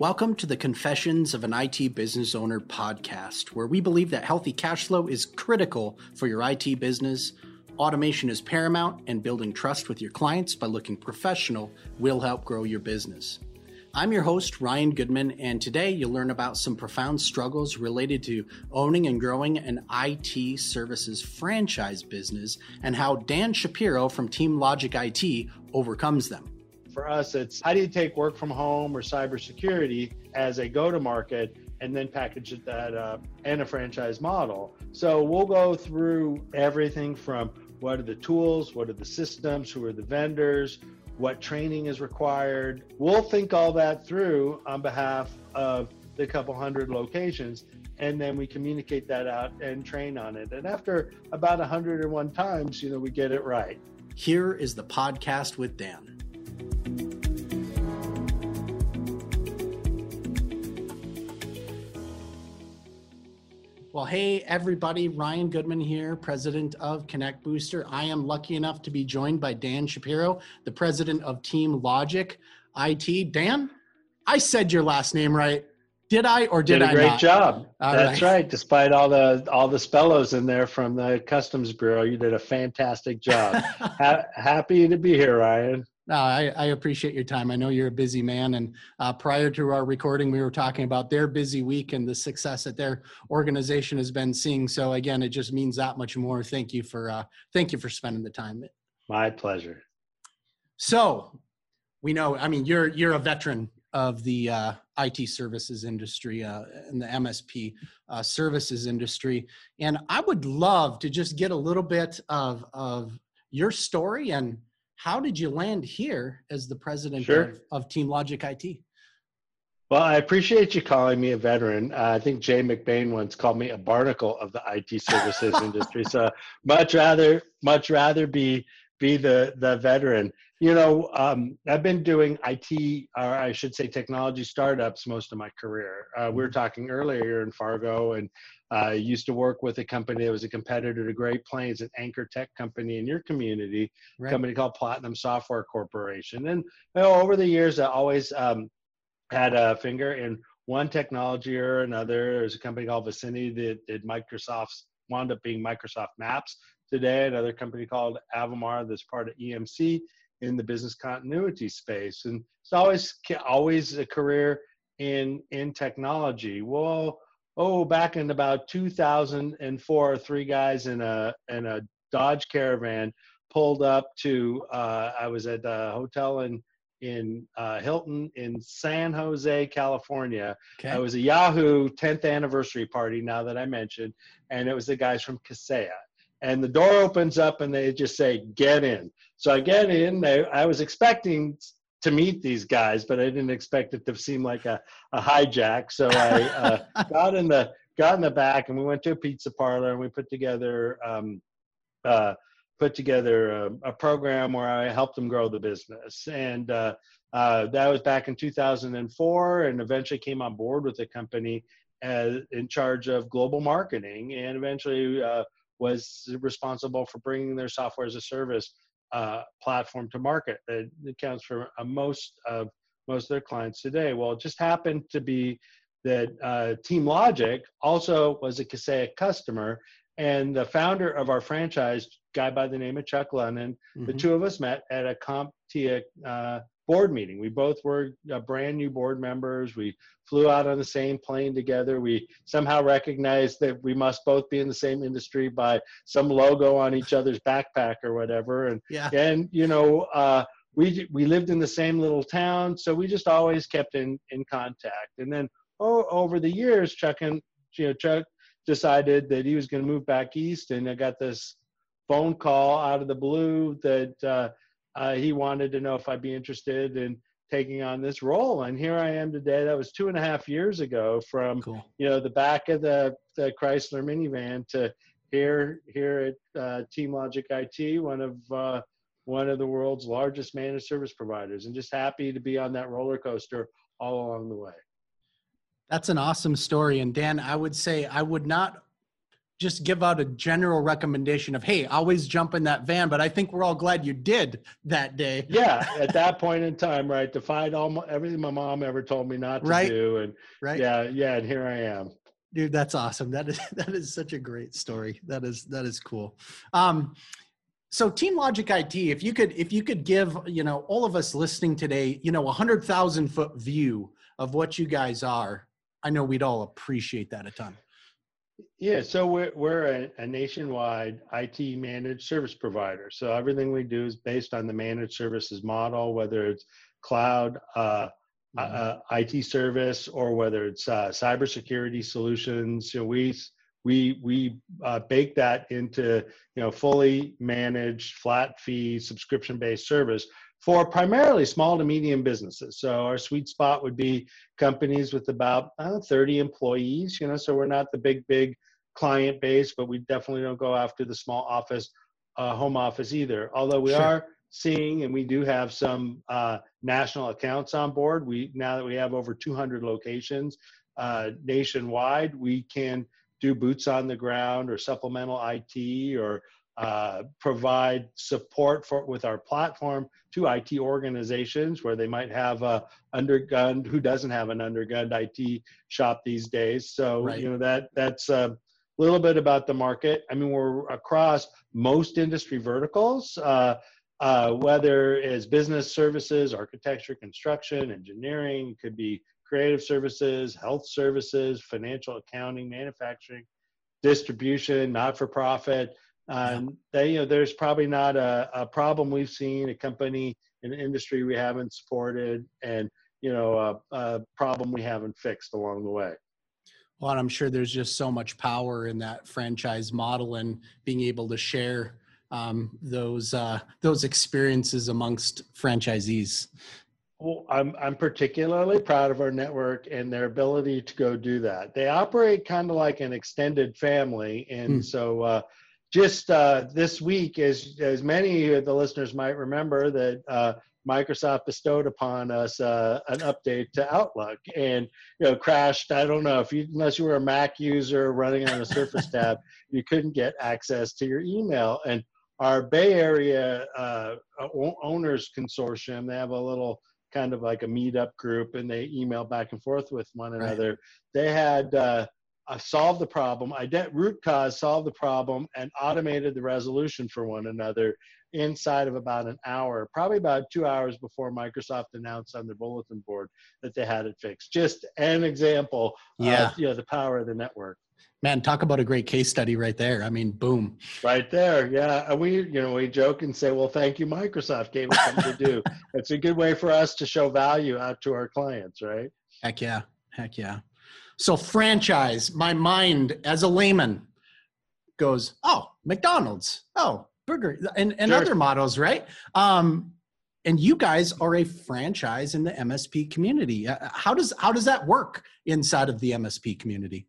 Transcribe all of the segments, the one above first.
Welcome to the Confessions of an IT Business Owner podcast, where we believe that healthy cash flow is critical for your IT business. Automation is paramount, and building trust with your clients by looking professional will help grow your business. I'm your host, Ryan Goodman, and today you'll learn about some profound struggles related to owning and growing an IT services franchise business and how Dan Shapero from Team Logic IT overcomes them. For us, it's how do you take work from home or cybersecurity as a go to market and then package it that uh, up in a franchise model? So we'll go through everything from what are the tools, what are the systems, who are the vendors, what training is required. We'll think all that through on behalf of the couple hundred locations and then we communicate that out and train on it. And after about 101 times, you know, we get it right. Here is the podcast with Dan. Well, hey, everybody. Ryan Goodman here, president of Connect Booster. I am lucky enough to be joined by Dan Shapero, the president of Team Logic IT. Dan, I said your last name right. Did I or did, did I? Great not? job. All That's right. right. Despite all the all the spellos in there from the Customs Bureau, you did a fantastic job. ha- happy to be here, Ryan. No, I, I, appreciate your time. I know you're a busy man. And uh, prior to our recording, we were talking about their busy week and the success that their organization has been seeing. So again, it just means that much more. Thank you for uh, thank you for spending the time. My pleasure. So we know. I mean, you're you're a veteran of the uh, IT services industry uh, and the MSP uh, services industry, and I would love to just get a little bit of of your story and how did you land here as the president sure. of, of, Team Logic IT? Well, I appreciate you calling me a veteran. Uh, I think Jay McBain once called me a barnacle of the IT services industry. So much rather, much rather be be the the veteran. You know, um, I've been doing IT, or I should say, technology startups most of my career. Uh, we were mm-hmm. talking earlier in Fargo, and I uh, used to work with a company that was a competitor to Great Plains, an anchor tech company in your community, right. a company called Platinum Software Corporation. And you know, over the years, I always um, had a finger in one technology or another. There's a company called Vicinity that did Microsoft's, wound up being Microsoft Maps today, another company called Avamar that's part of EMC in the business continuity space. And it's always, always a career in, in technology. Well, oh, back in about 2004, three guys in a in a Dodge Caravan pulled up to. Uh, I was at a hotel in in uh, Hilton in San Jose, California. Okay. It was a Yahoo 10th anniversary party. Now that I mentioned, and it was the guys from Kaseya. And the door opens up, and they just say, "Get in." So I get in. They, I was expecting to meet these guys, but I didn't expect it to seem like a, a hijack. So I uh, got in the got in the back, and we went to a pizza parlor, and we put together um, uh, put together a, a, program where I helped them grow the business, and uh, uh that was back in 2004, and eventually came on board with the company as in charge of global marketing, and eventually uh, was responsible for bringing their software as a service uh, platform to market. It accounts for uh, most of most of their clients today. Well, it just happened to be that uh, Team Logic also was a Kaseya customer, and the founder of our franchise, guy by the name of Chuck Lennon, mm-hmm. the two of us met at a CompTIA uh, board meeting. We both were uh, brand new board members. We flew out on the same plane together. We somehow recognized that we must both be in the same industry by some logo on each other's backpack or whatever. And yeah. and you know, uh, we we lived in the same little town, so we just always kept in in contact. And then oh, over the years, Chuck and you know Chuck decided that he was going to move back east, and I got this phone call out of the blue that. Uh, uh, he wanted to know if I'd be interested in taking on this role. And here I am today. That was two and a half years ago from, cool. you know, the back of the, the Chrysler minivan to here, here at uh, Team Logic IT, one of, uh, one of the world's largest managed service providers and just happy to be on that roller coaster all along the way. That's an awesome story. And Dan, I would say I would not just give out a general recommendation of, hey, always jump in that van. But I think we're all glad you did that day. Yeah, at that point in time, right, defied all my, everything my mom ever told me not to right. do, and right, yeah, yeah, and here I am. Dude, that's awesome. That is that is such a great story. That is that is cool. Um, so team logic it if you could if you could give you know all of us listening today you know a hundred thousand foot view of what you guys are i know we'd all appreciate that a ton yeah, so we're we're a, a, nationwide IT managed service provider. So everything we do is based on the managed services model, whether it's cloud, uh, uh mm-hmm. uh, IT service, or whether it's uh, cybersecurity solutions. You know, we we we uh, bake that into you know fully managed flat fee subscription based service for primarily small to medium businesses. So our sweet spot would be companies with about uh, 30 employees, you know, so we're not the big, big client base, but we definitely don't go after the small office, uh, home office either. Although we sure. are seeing, and we do have some uh, national accounts on board. We now that we have over 200 locations uh, nationwide, we can do boots on the ground or supplemental IT or uh, provide support for with our platform to IT organizations where they might have a undergunned who doesn't have an undergunned IT shop these days. So right. you know that that's a little bit about the market. I mean, we're across most industry verticals. Uh, uh, whether it's business services, architecture, construction, engineering, could be creative services, health services, financial accounting, manufacturing, distribution, not for profit. Um, they, you know, there's probably not a, a problem we've seen, a company, an industry we haven't supported, and you know, a, a problem we haven't fixed along the way. Well, I'm sure there's just so much power in that franchise model and being able to share um, those uh, those experiences amongst franchisees. Well, I'm I'm particularly proud of our network and their ability to go do that. They operate kind of like an extended family, and mm. so uh, just uh, this week, as as many of the listeners might remember, that uh, Microsoft bestowed upon us uh, an update to Outlook, and you know crashed. I don't know if you, unless you were a Mac user running on a Surface tab, you couldn't get access to your email. And our Bay Area uh, owners consortium, they have a little kind of like a meetup group, and they email back and forth with one another. Right. They had uh, solved the problem, ident- root cause, solved the problem, and automated the resolution for one another inside of about an hour, probably about two hours before Microsoft announced on their bulletin board that they had it fixed. Just an example yeah. of you know, the power of the network. Man, talk about a great case study right there. I mean, boom. Right there. Yeah. And we, you know, we joke and say, well, thank you, Microsoft gave us something to do. It's a good way for us to show value out to our clients, right? Heck yeah. Heck yeah. So franchise, my mind as a layman goes, oh, McDonald's, oh, burger, and, and sure. other models, right? Um, and you guys are a franchise in the MSP community. Uh, how does how does that work inside of the MSP community?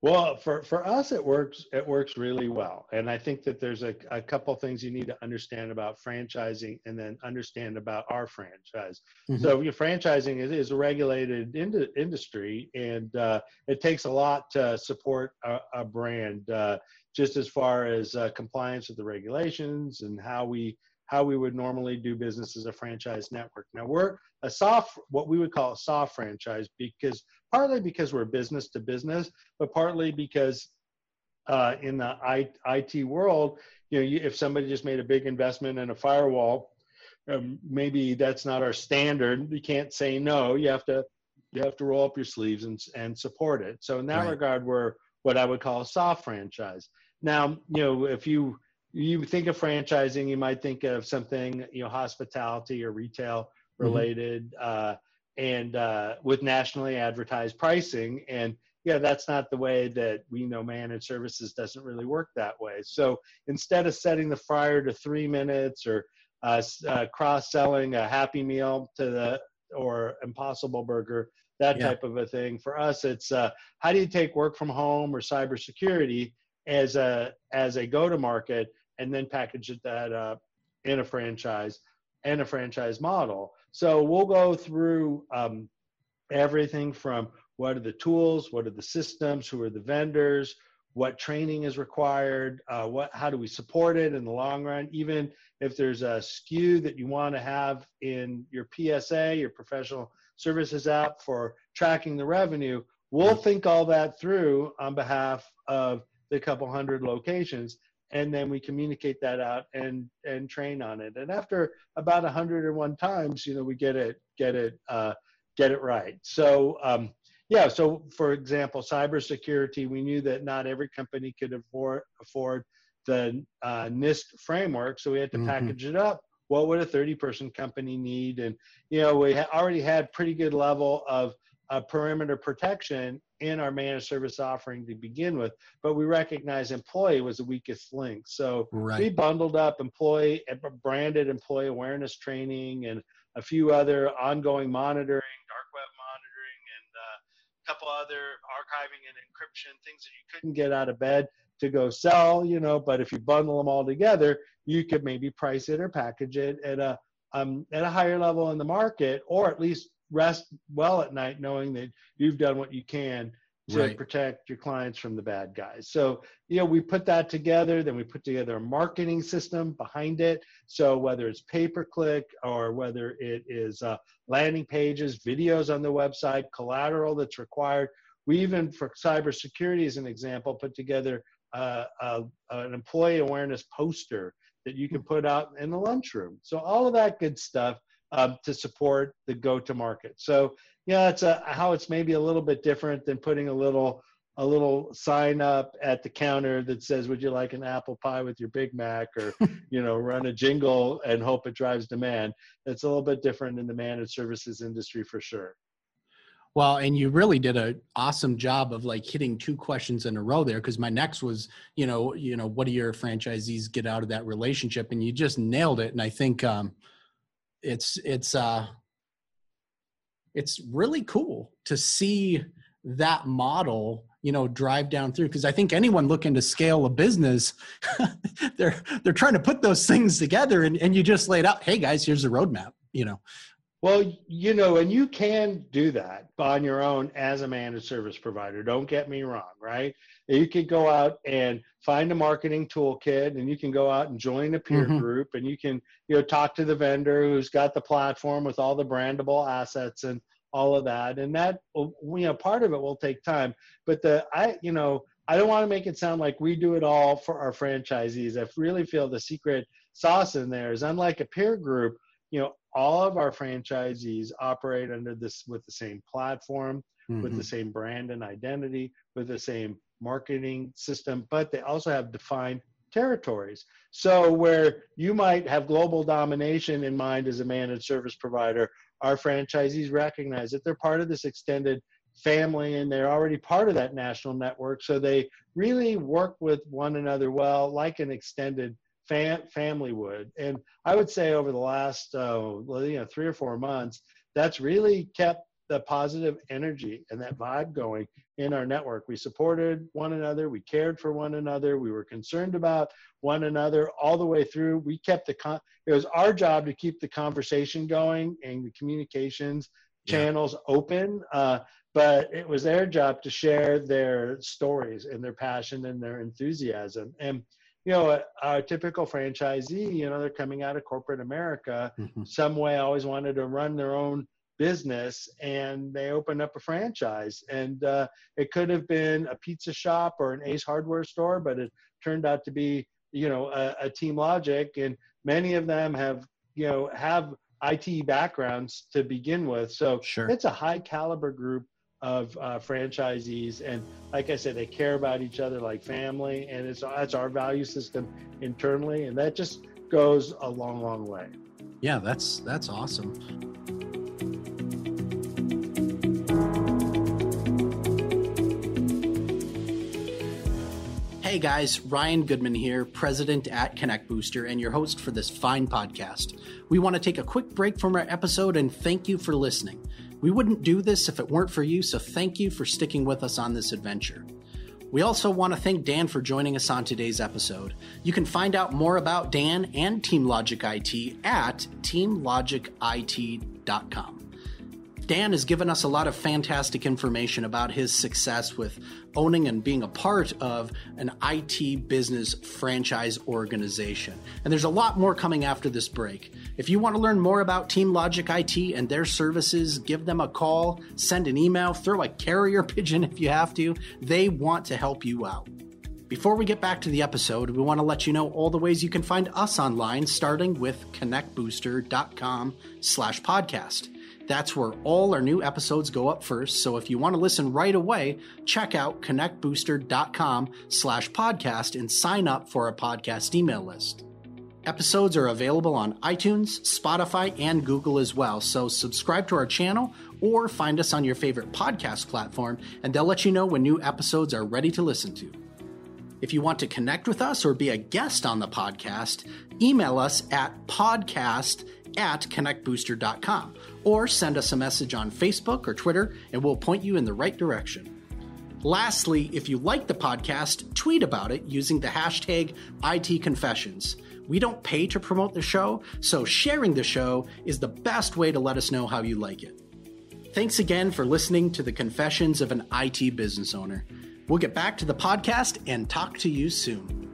Well, for, for us, it works. It works really well, and I think that there's a, a couple things you need to understand about franchising, and then understand about our franchise. Mm-hmm. So, your franchising is, is a regulated ind- industry, and uh, it takes a lot to support a, a brand, uh, just as far as uh, compliance with the regulations and how we how we would normally do business as a franchise network. Now, we're a soft, what we would call a soft franchise, because partly because we're business to business, but partly because uh, in the I, IT world, you know, you, if somebody just made a big investment in a firewall, um, maybe that's not our standard. You can't say no. You have to you have to roll up your sleeves and and support it. So in that right. regard, we're what I would call a soft franchise. Now, you know, if you you think of franchising, you might think of something you know hospitality or retail mm-hmm. related. Mm-hmm. Uh, and uh, with nationally advertised pricing. And yeah, that's not the way that we know managed services doesn't really work that way. So instead of setting the fryer to three minutes or uh, uh, cross-selling a Happy Meal to the or Impossible Burger, that yeah. type of a thing. For us, it's uh, how do you take work from home or cybersecurity as a as a go-to-market and then package that up in a franchise and a franchise model. So we'll go through um, everything from what are the tools, what are the systems, who are the vendors, what training is required, uh, what how do we support it in the long run, even if there's a SKU that you want to have in your PSA, your professional services app for tracking the revenue, we'll think all that through on behalf of the couple hundred locations and then we communicate that out and and train on it. And after about 101 times you know we get it get it uh, get it right. So um, yeah so for example cybersecurity we knew that not every company could afford afford the uh, NIST framework so we had to mm-hmm. package it up. What would a 30 person company need? And you know we ha- already had pretty good level of uh, perimeter protection in our managed service offering to begin with, but we recognize employee was the weakest link. So right. we bundled up employee branded employee awareness training and a few other ongoing monitoring, dark web monitoring, and uh, a couple other archiving and encryption things that you couldn't get out of bed to go sell, you know. But if you bundle them all together, you could maybe price it or package it at a um, at a higher level in the market, or at least rest well at night knowing that you've done what you can to right. protect your clients from the bad guys. So, you know, we put that together, then we put together a marketing system behind it. So, whether it's pay per click or whether it is uh, landing pages, videos on the website, collateral that's required, we even, for cybersecurity as an example, put together uh, uh, an employee awareness poster that you can put out in the lunchroom. So, all of that good stuff um, to support the go-to-market. So yeah, it's a, how it's maybe a little bit different than putting a little a little sign up at the counter that says, "Would you like an apple pie with your Big Mac?" or you know, run a jingle and hope it drives demand. It's a little bit different in the managed services industry for sure. Well, and you really did an awesome job of like hitting two questions in a row there because my next was, you know, you know, what do your franchisees get out of that relationship? And you just nailed it. And I think um, it's it's uh it's really cool to see that model you know drive down through because i think anyone looking to scale a business they're they're trying to put those things together and, and you just laid out hey guys here's a roadmap you know well, you know, and you can do that on your own as a managed service provider. Don't get me wrong, right? You can go out and find a marketing toolkit and you can go out and join a peer mm-hmm. group and you can, you know, talk to the vendor who's got the platform with all the brandable assets and all of that. And that, you know, part of it will take time. But the, I, you know, I don't want to make it sound like we do it all for our franchisees. I really feel the secret sauce in there is unlike a peer group, you know, all of our franchisees operate under this with the same platform, mm-hmm. with the mm-hmm. same brand and identity, with the same marketing system, but they also have defined territories. So where you might have global domination in mind as a managed service provider, our franchisees recognize that they're part of this extended family and they're already part of that national network. So they really work with one another well, like an extended fam- family would. And I would say over the last uh, you know three or four months, that's really kept the positive energy and that vibe going in our network. We supported one another, we cared for one another, we were concerned about one another all the way through. We kept the con- it was our job to keep the conversation going and the communications channels yeah. open. Uh, but it was their job to share their stories and their passion and their enthusiasm. And you know, a, a, typical franchisee, you know, they're coming out of corporate America, mm-hmm. some way always wanted to run their own business and they opened up a franchise. And uh, it could have been a pizza shop or an Ace hardware store, but it turned out to be, you know, a, a Team Logic. And many of them have, you know, have IT backgrounds to begin with. So sure. it's a high caliber group of uh, franchisees and like i said they care about each other like family and it's that's our value system internally and that just goes a long long way yeah that's that's awesome Hey guys, Ryan Goodman here, president at Connect Booster, and your host for this fine podcast. We want to take a quick break from our episode and thank you for listening. We wouldn't do this if it weren't for you, so thank you for sticking with us on this adventure. We also want to thank Dan for joining us on today's episode. You can find out more about Dan and Team Logic IT at teamlogicit.com. Dan has given us a lot of fantastic information about his success with owning and being a part of an IT business franchise organization. And there's a lot more coming after this break. If you want to learn more about Team Logic IT and their services, give them a call, send an email, throw a carrier pigeon if you have to. They want to help you out. Before we get back to the episode, we want to let you know all the ways you can find us online, starting with connectbooster.com slash podcast. That's where all our new episodes go up first. So if you want to listen right away, check out connectbooster.com slash podcast and sign up for our podcast email list. Episodes are available on iTunes, Spotify, and Google as well. So subscribe to our channel or find us on your favorite podcast platform, and they'll let you know when new episodes are ready to listen to. If you want to connect with us or be a guest on the podcast, email us at podcast at connectbooster.com or send us a message on Facebook or Twitter and we'll point you in the right direction. Lastly, if you like the podcast, tweet about it using the hashtag ITConfessions. We don't pay to promote the show, so sharing the show is the best way to let us know how you like it. Thanks again for listening to the Confessions of an IT Business Owner. We'll get back to the podcast and talk to you soon.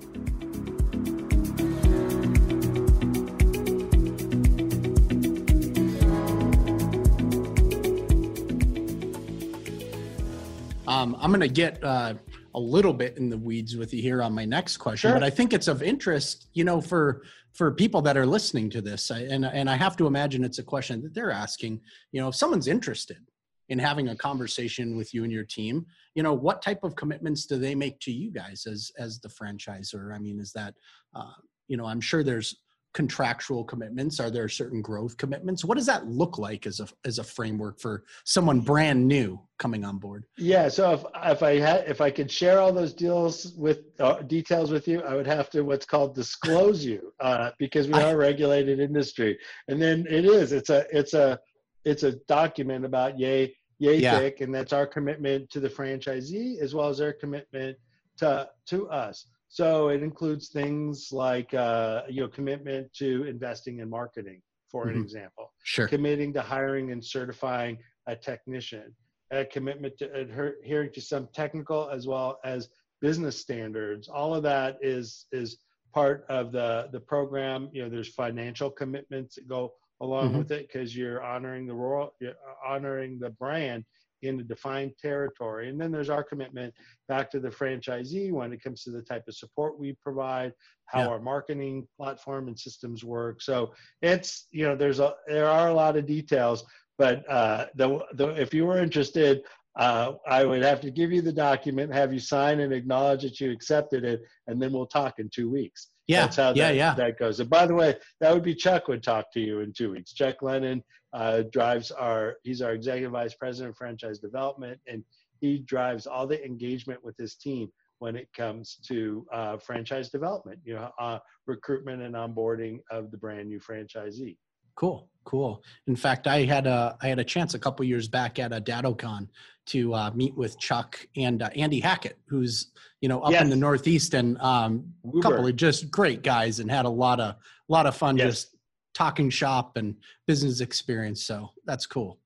Um, I'm going to get uh, a little bit in the weeds with you here on my next question, sure. but I think it's of interest, you know, for for people that are listening to this, and and I have to imagine it's a question that they're asking. You know, if someone's interested, in having a conversation with you and your team you know what type of commitments do they make to you guys as as the franchisor i mean is that uh, you know i'm sure there's contractual commitments are there certain growth commitments what does that look like as a as a framework for someone brand new coming on board yeah so if if i had if i could share all those deals with uh, details with you i would have to what's called disclose you uh, because we are a regulated industry and then it is it's a it's a it's a document about yay yay yeah. thick, and that's our commitment to the franchisee as well as their commitment to to us. So it includes things like uh, you know commitment to investing in marketing, for mm-hmm. an example. Sure. Committing to hiring and certifying a technician. A commitment to adhering to some technical as well as business standards. All of that is is part of the the program. You know, there's financial commitments that go along mm-hmm. with it because you're honoring the royal, you're uh, honoring the brand in a defined territory. And then there's our commitment back to the franchisee when it comes to the type of support we provide, how yeah. our marketing platform and systems work. So it's you know there's a there are a lot of details, but uh, the, the if you were interested. Uh, I would have to give you the document, have you sign and acknowledge that you accepted it, and then we'll talk in two weeks. Yeah, that's how yeah, that, yeah. that goes. And by the way, that would be Chuck would talk to you in two weeks. Chuck Lennon uh, drives our, he's our executive vice president of franchise development, and he drives all the engagement with his team when it comes to uh, franchise development, you know, uh, recruitment and onboarding of the brand new franchisee. Cool, cool. In fact, I had a I had a chance a couple years back at a DattoCon to uh, meet with Chuck and uh, Andy Hackett, who's you know up yes. in the Northeast, and um, a couple of just great guys, and had a lot of a lot of fun yes. just talking shop and business experience. So that's cool.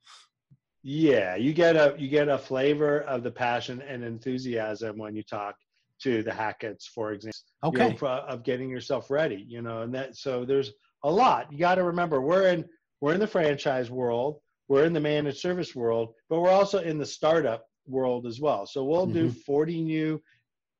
Yeah, you get a you get a flavor of the passion and enthusiasm when you talk to the Hacketts, for example. Okay. You know, of getting yourself ready, you know, and that so there's a lot. You got to remember we're in we're in the franchise world, we're in the managed service world, but we're also in the startup world as well. So we'll mm-hmm. do 40 new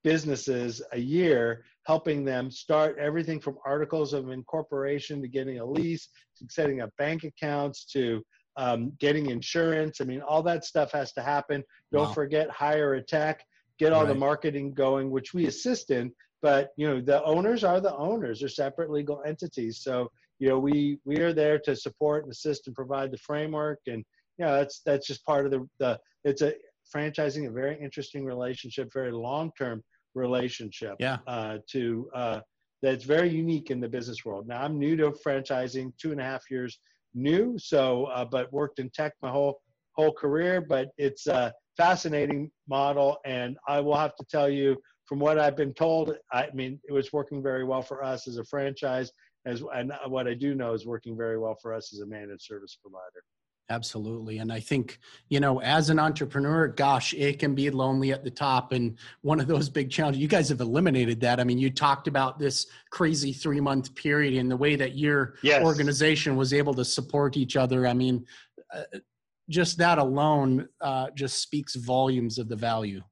businesses a year, helping them start everything from articles of incorporation to getting a lease to setting up bank accounts to um, getting insurance. I mean, all that stuff has to happen. Don't wow. forget hire a tech, get all right. the marketing going, which we assist in but you know the owners are the owners. They're separate legal entities. So you know we we are there to support and assist and provide the framework. And you know that's that's just part of the the it's a franchising a very interesting relationship very long term relationship yeah. uh, to uh, that's very unique in the business world. Now i'm new to franchising two and a half years new. So uh, but worked in tech my whole whole career but it's a fascinating model. And i will have to tell you from what I've been told, I mean, it was working very well for us as a franchise, as and what I do know is working very well for us as a managed service provider. Absolutely. And I think, you know, as an entrepreneur, gosh, it can be lonely at the top. And one of those big challenges, you guys have eliminated that. I mean, you talked about this crazy three month period and the way that your yes. organization was able to support each other. I mean, uh, just that alone uh, just speaks volumes of the value.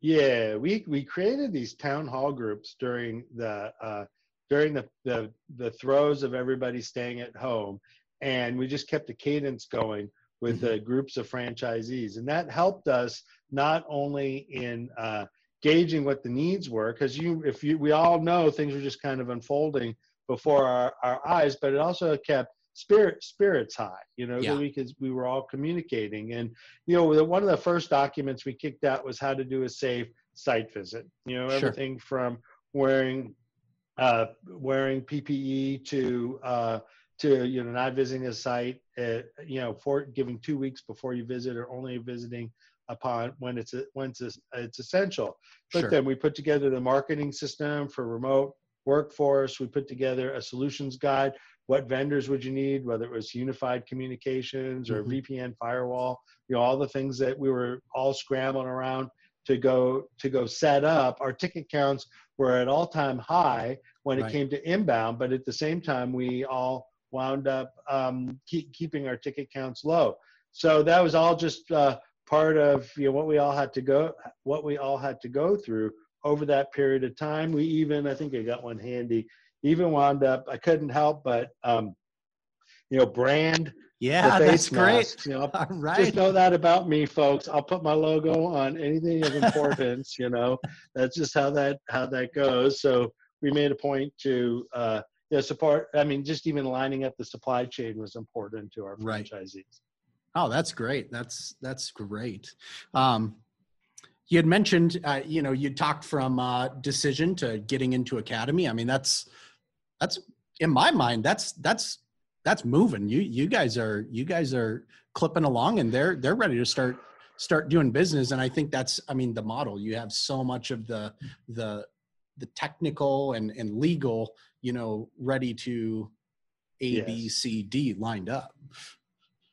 Yeah, we, we created these town hall groups during the, uh, during the, the, the throes of everybody staying at home and we just kept the cadence going with the mm-hmm. groups of franchisees and that helped us not only in uh, gauging what the needs were because you if you we all know things were just kind of unfolding before our, our eyes but it also kept spirit spirits high you know yeah. because we were all communicating and you know one of the first documents we kicked out was how to do a safe site visit you know everything sure. from wearing uh, wearing ppe to uh, to you know not visiting a site uh, you know for giving two weeks before you visit or only visiting upon when it's when it's it's essential but sure. then we put together the marketing system for remote workforce we put together a solutions guide what vendors would you need whether it was unified communications or mm-hmm. vpn firewall you know all the things that we were all scrambling around to go to go set up our ticket counts were at all time high when it right. came to inbound but at the same time we all wound up um, keep, keeping our ticket counts low. So that was all just uh, part of you know what we all had to go what we all had to go through over that period of time. We even I think I got one handy. Even wound up I couldn't help but um, you know brand yeah, that's great. you know, All right. Just know that about me, folks. I'll put my logo on anything of importance. you know, that's just how that how that goes. So we made a point to uh, yeah, support. I mean, just even lining up the supply chain was important to our right. franchisees. Oh, that's great. That's that's great. Um, you had mentioned, uh, you know, you talked from uh, decision to getting into academy. I mean, that's that's in my mind. That's that's that's moving. You you guys are you guys are clipping along, and they're they're ready to start start doing business. And I think that's I mean the model. You have so much of the the the technical and and legal you know ready to A, yes. B, C, D lined up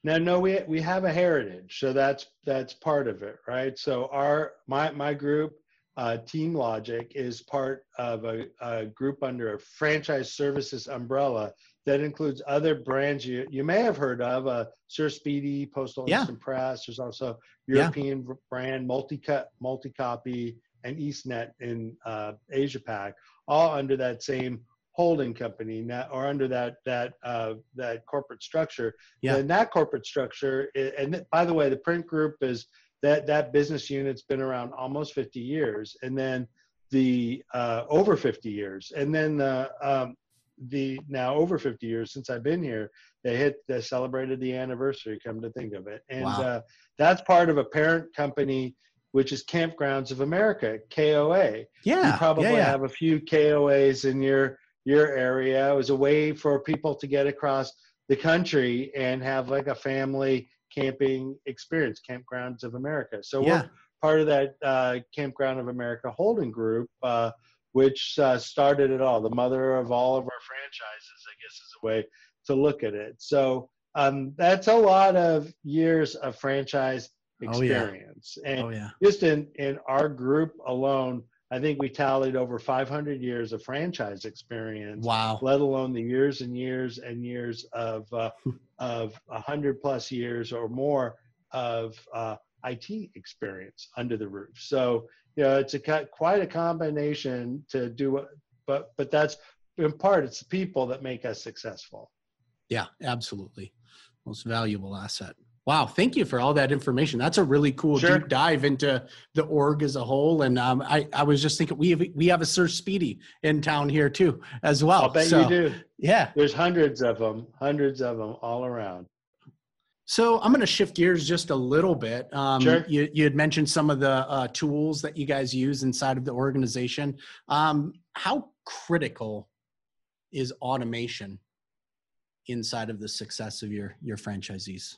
now no we we have a heritage so that's that's part of it right so our my my group uh, team logic is part of a, a, group under a franchise services umbrella that includes other brands you, you may have heard of uh, Sir Speedy, Postal yeah. Instant Press. There's also European yeah. brand multi-cut, multi-copy, and EastNet in uh, Asia Pac, all under that same holding company or under that that uh, that corporate structure. Yeah. And that corporate structure, and by the way, the print group is that that business unit's been around almost 50 years, and then the uh, over 50 years, and then the um, the now over 50 years since I've been here, they hit they celebrated the anniversary. Come to think of it, and wow. uh, that's part of a parent company which is Kampgrounds of America, KOA. Yeah, you probably yeah, yeah. have a few KOAs in your your area. It was a way for people to get across the country and have like a family camping experience, Kampgrounds of America. So yeah. we're part of that uh, Kampground of America holding group, uh, which uh, started it all, the mother of all of our franchises, I guess is a way to look at it. So um, that's a lot of years of franchise experience. Oh, yeah. And oh, yeah. just in, in our group alone, I think we tallied over 500 years of franchise experience. Wow! Let alone the years and years and years of uh, of 100 plus years or more of uh, IT experience under the roof. So you know, it's a quite a combination to do. But but that's in part it's the people that make us successful. Yeah, absolutely. Most valuable asset. Wow, thank you for all that information. That's a really cool sure. deep dive into the org as a whole. And um, I, I was just thinking we have we have a Sir Speedy in town here too as well. I'll bet so, you do. Yeah, there's hundreds of them, hundreds of them all around. So I'm going to shift gears just a little bit. Um, sure. You, you had mentioned some of the uh, tools that you guys use inside of the organization. Um, how critical is automation inside of the success of your your franchisees?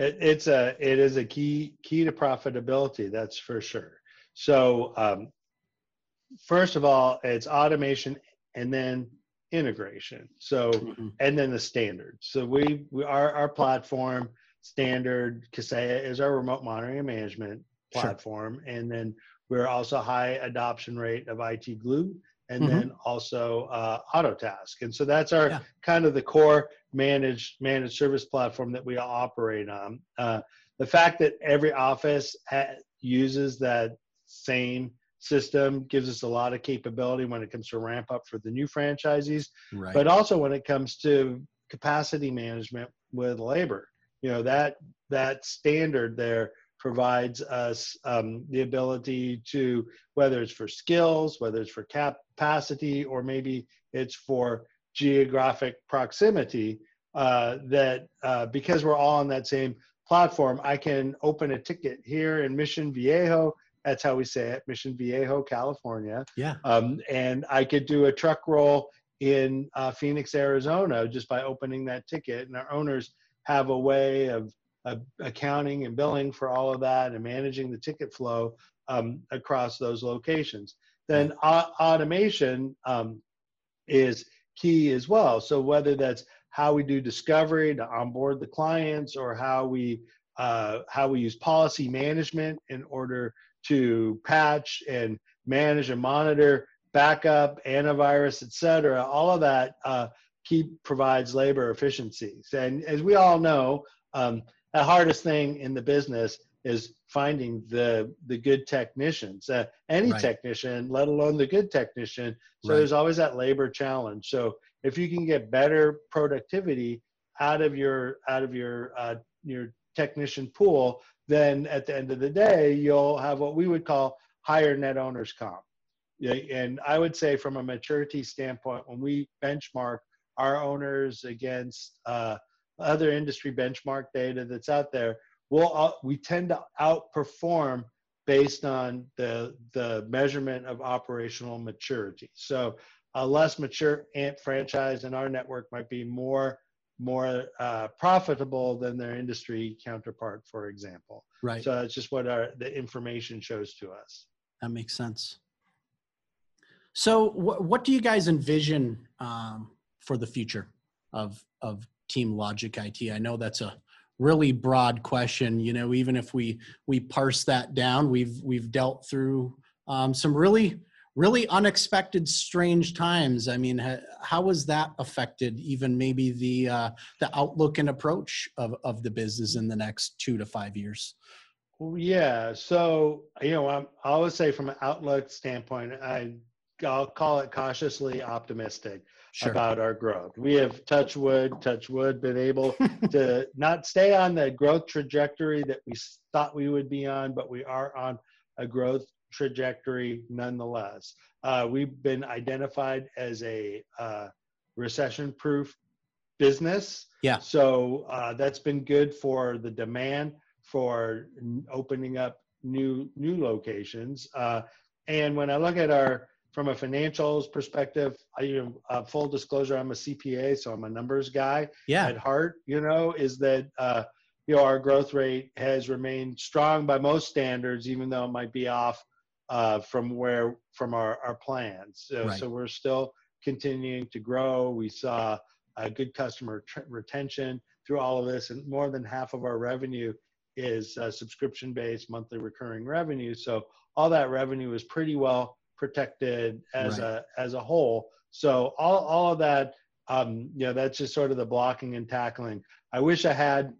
It, it's a it is a key key to profitability. That's for sure. So um, first of all, it's automation, and then integration. So, mm-hmm. and then the standard. So we, we our, our platform standard Kaseya is our remote monitoring and management platform. Sure. And then we're also high adoption rate of IT glue and mm-hmm. then also uh, Autotask. And so that's our yeah. kind of the core managed managed service platform that we operate on. Uh, the fact that every office ha- uses that same system gives us a lot of capability when it comes to ramp up for the new franchisees, right. but also when it comes to capacity management with labor. You know that that standard there provides us um, the ability to whether it's for skills, whether it's for capacity, or maybe it's for geographic proximity. Uh, that uh, because we're all on that same platform, I can open a ticket here in Mission Viejo that's how we say it, Mission Viejo, California. Yeah. Um, and I could do a truck roll in uh, Phoenix, Arizona, just by opening that ticket. And our owners have a way of, of accounting and billing for all of that and managing the ticket flow um, across those locations. Then automation um, is key as well. So whether that's how we do discovery to onboard the clients or how we uh, how we use policy management in order to patch and manage and monitor backup, antivirus, et cetera, all of that uh, keep provides labor efficiencies. And as we all know, um, the hardest thing in the business is finding the the good technicians. Uh, any right. technician, let alone the good technician. So right. there's always that labor challenge. So if you can get better productivity out of your out of your uh, your technician pool, then at the end of the day, you'll have what we would call higher net owners comp. And I would say, from a maturity standpoint, when we benchmark our owners against uh, other industry benchmark data that's out there, we'll uh, we tend to outperform based on the the measurement of operational maturity. So a less mature ant franchise in our network might be more more uh, profitable than their industry counterpart, for example. Right. So it's just what our the information shows to us. That makes sense. So, wh- what do you guys envision um, for the future of of Team Logic IT? I know that's a really broad question. You know, even if we we parse that down, we've we've dealt through um, some really really unexpected strange times. I mean how was that affected even maybe the uh, the outlook and approach of, of the business in the next two to five years? Yeah. So you know I'm, i always say from an outlook standpoint i i'll call it cautiously optimistic sure. about our growth we have touch wood touch wood been able to not stay on the growth trajectory that we thought we would be on but we are on a growth trajectory nonetheless. Uh, we've been identified as a uh, recession proof business. Yeah. So uh, that's been good for the demand for opening up new new locations. Uh, and when I look at our from a financials perspective, I, you know, uh, full disclosure, I'm a CPA, so I'm a numbers guy yeah. at heart. You know, is that uh, you know our growth rate has remained strong by most standards, even though it might be off uh, from where from our, our plans. So, right. so we're still continuing to grow. We saw a good customer tr- retention through all of this, and more than half of our revenue is uh, subscription based monthly recurring revenue. So all that revenue is pretty well protected as right. a as a whole. So all all of that, um, you know, that's just sort of the blocking and tackling. I wish I had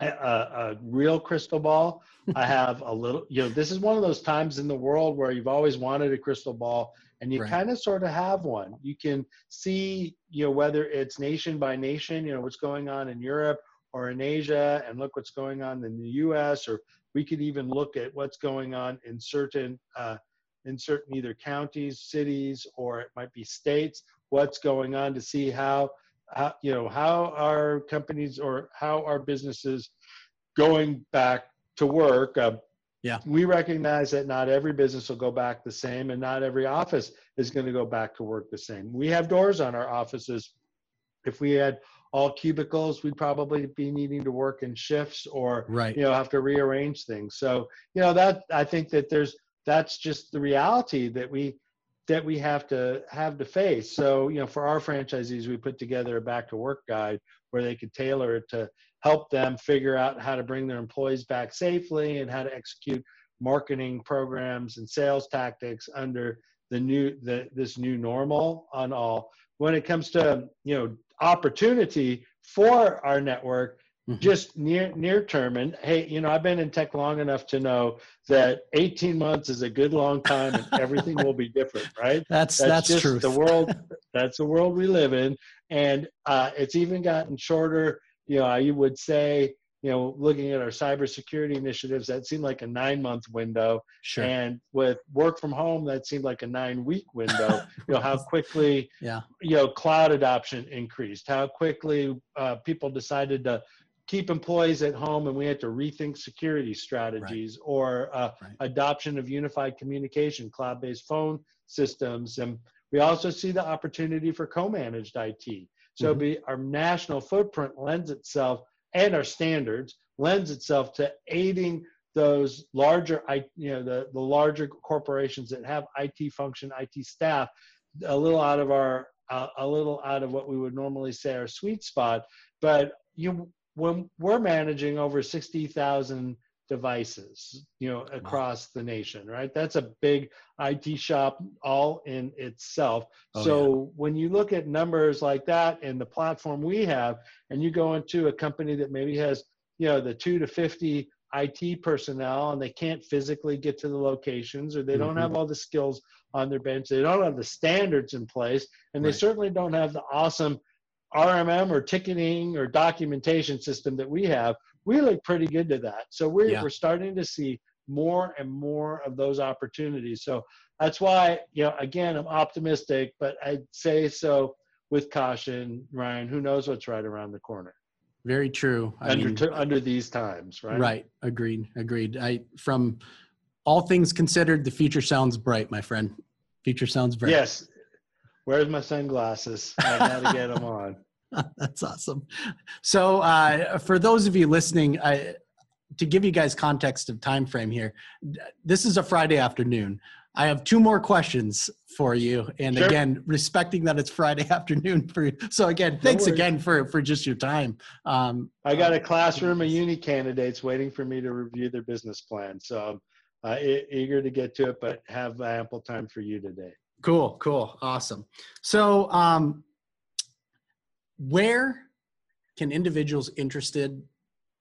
a, a, real crystal ball. I have a little, you know, this is one of those times in the world where you've always wanted a crystal ball and you right. kind of sort of have one. You can see, you know, whether it's nation by nation, you know, what's going on in Europe or in Asia and look what's going on in the US, or we could even look at what's going on in certain, uh, in certain either counties, cities, or it might be states, what's going on to see how how, you know, how are companies or how are businesses going back to work? Uh, yeah. We recognize that not every business will go back the same, and not every office is going to go back to work the same. We have doors on our offices. If we had all cubicles, we'd probably be needing to work in shifts or right. you know have to rearrange things. So you know that I think that there's that's just the reality that we that we have to have to face. So, you know, for our franchisees, we put together a back to work guide where they could tailor it to help them figure out how to bring their employees back safely and how to execute marketing programs and sales tactics under the new the this new normal on all when it comes to you know opportunity for our network mm-hmm. just near near term and hey you know i've been in tech long enough to know that 18 months is a good long time and everything will be different right that's that's, that's truth. the world that's the world we live in and uh, it's even gotten shorter you know i would say you know, looking at our cybersecurity initiatives, that seemed like a nine month window. Sure. And with work from home, that seemed like a nine week window. you know, how quickly, yeah. you know, cloud adoption increased, how quickly uh, people decided to keep employees at home and we had to rethink security strategies right. or uh, right. adoption of unified communication, cloud based phone systems. And we also see the opportunity for co managed IT. So mm-hmm. be, our national footprint lends itself and our standards lends itself to aiding those larger, you know, the, the larger corporations that have IT function, IT staff, a little out of our, uh, a little out of what we would normally say our sweet spot. But you, when we're managing over 60,000 devices you know across wow. the nation right that's a big IT shop all in itself oh, so yeah. when you look at numbers like that and the platform we have and you go into a company that maybe has you know the 2 to 50 IT personnel and they can't physically get to the locations or they don't mm-hmm. have all the skills on their bench they don't have the standards in place and right. they certainly don't have the awesome RMM or ticketing or documentation system that we have we look pretty good to that. So we're, yeah. we're starting to see more and more of those opportunities. So that's why, you know, again, I'm optimistic, but I'd say so with caution, Ryan, who knows what's right around the corner. Very true. I under, mean, under these times, right? Right. Agreed. Agreed. I, from all things considered, the future sounds bright, my friend. Future sounds bright. Yes. Where's my sunglasses? I got to get them on. That's awesome. So, uh, for those of you listening, I, to give you guys context of time frame here, this is a Friday afternoon. I have two more questions for you, and sure. again, respecting that it's Friday afternoon for you. So again, thanks again for for just your time. Um, I got a classroom of uni candidates waiting for me to review their business plan, so I'm uh, eager to get to it, but have ample time for you today. Cool, cool, awesome. So um, where can individuals interested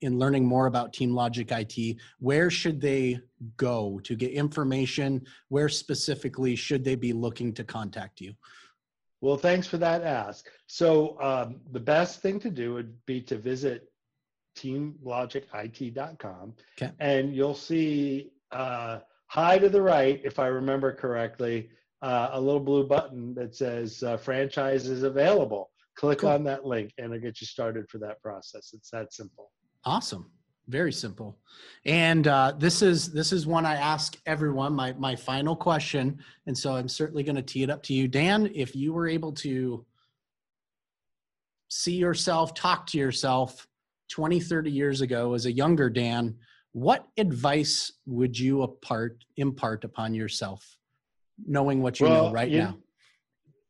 in learning more about TeamLogic IT, where should they go to get information? Where specifically should they be looking to contact you? Well, thanks for that ask. So um, the best thing to do would be to visit teamlogicit.com okay. and you'll see uh, high to the right, if I remember correctly, uh, a little blue button that says uh, franchise is available. Click cool. on that link and it'll get you started for that process. It's that simple. Awesome. Very simple. And uh, this is this is one i ask everyone my my final question. And so i'm certainly going to tee it up to you. Dan if you were able to see yourself talk to yourself 20 30 years ago as a younger dan what advice would you impart impart upon yourself knowing what you well, know right you, now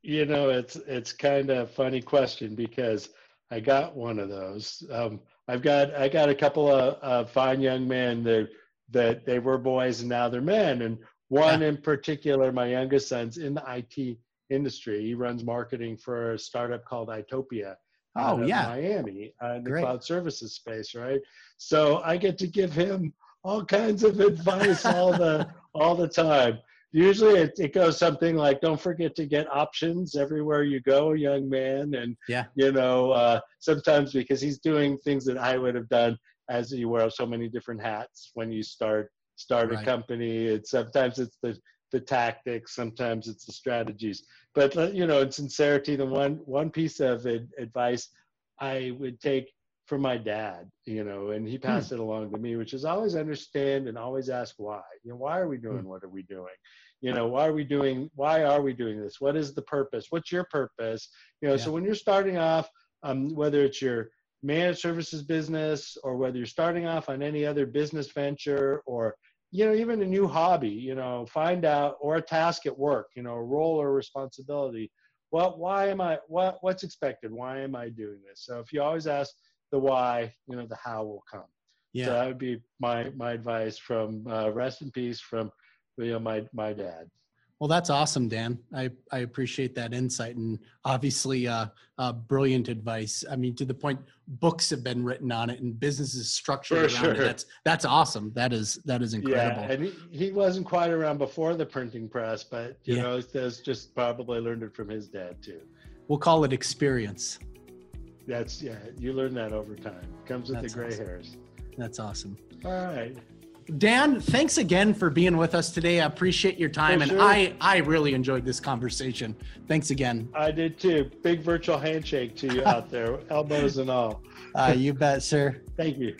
you know, it's it's kind of funny question because I got one of those. Um, I've got I got a couple of uh, fine young men that that they were boys and now they're men, and one yeah. in particular, my youngest son's in the IT industry. He runs marketing for a startup called Itopia. Oh yeah, Miami uh, in the Great. cloud services space, right? So I get to give him all kinds of advice all the all the time usually it, it goes something like don't forget to get options everywhere you go young man and yeah you know uh, sometimes because he's doing things that i would have done as you wear so many different hats when you start start right. a company it's sometimes it's the the tactics sometimes it's the strategies but you know in sincerity the one one piece of advice i would take from my dad, you know, and he hmm. passed hmm. it along to me, which is always understand and always ask why. You know, why are we doing hmm. what are we doing? You know, why are we doing why are we doing this? What is the purpose? What's your purpose? You know, yeah. so when you're starting off, um, whether it's your managed services business or whether you're starting off on any other business venture or you know, even a new hobby, you know, find out or a task at work, you know, a role or responsibility. What, why am I, what, what's expected? Why am I doing this? So if you always ask the why, you know, the how will come. Yeah. So that would be my, my advice from uh, rest in peace from, you know, my, my dad. Well, that's awesome, Dan. I, I appreciate that insight and obviously uh, uh, brilliant advice. I mean, to the point, books have been written on it and businesses structured For around sure. it. That's that's awesome. That is that is incredible. Yeah, and he, he wasn't quite around before the printing press, but you yeah. know, there's just probably learned it from his dad too. We'll call it experience. That's yeah. You learn that over time. Comes with that's the gray awesome. hairs. That's awesome. All right. Dan, thanks again for being with us today. I appreciate your time, and I I really enjoyed this conversation. Thanks again. I did too. Big virtual handshake to you out there, elbows and all. Uh, you bet, sir. Thank you.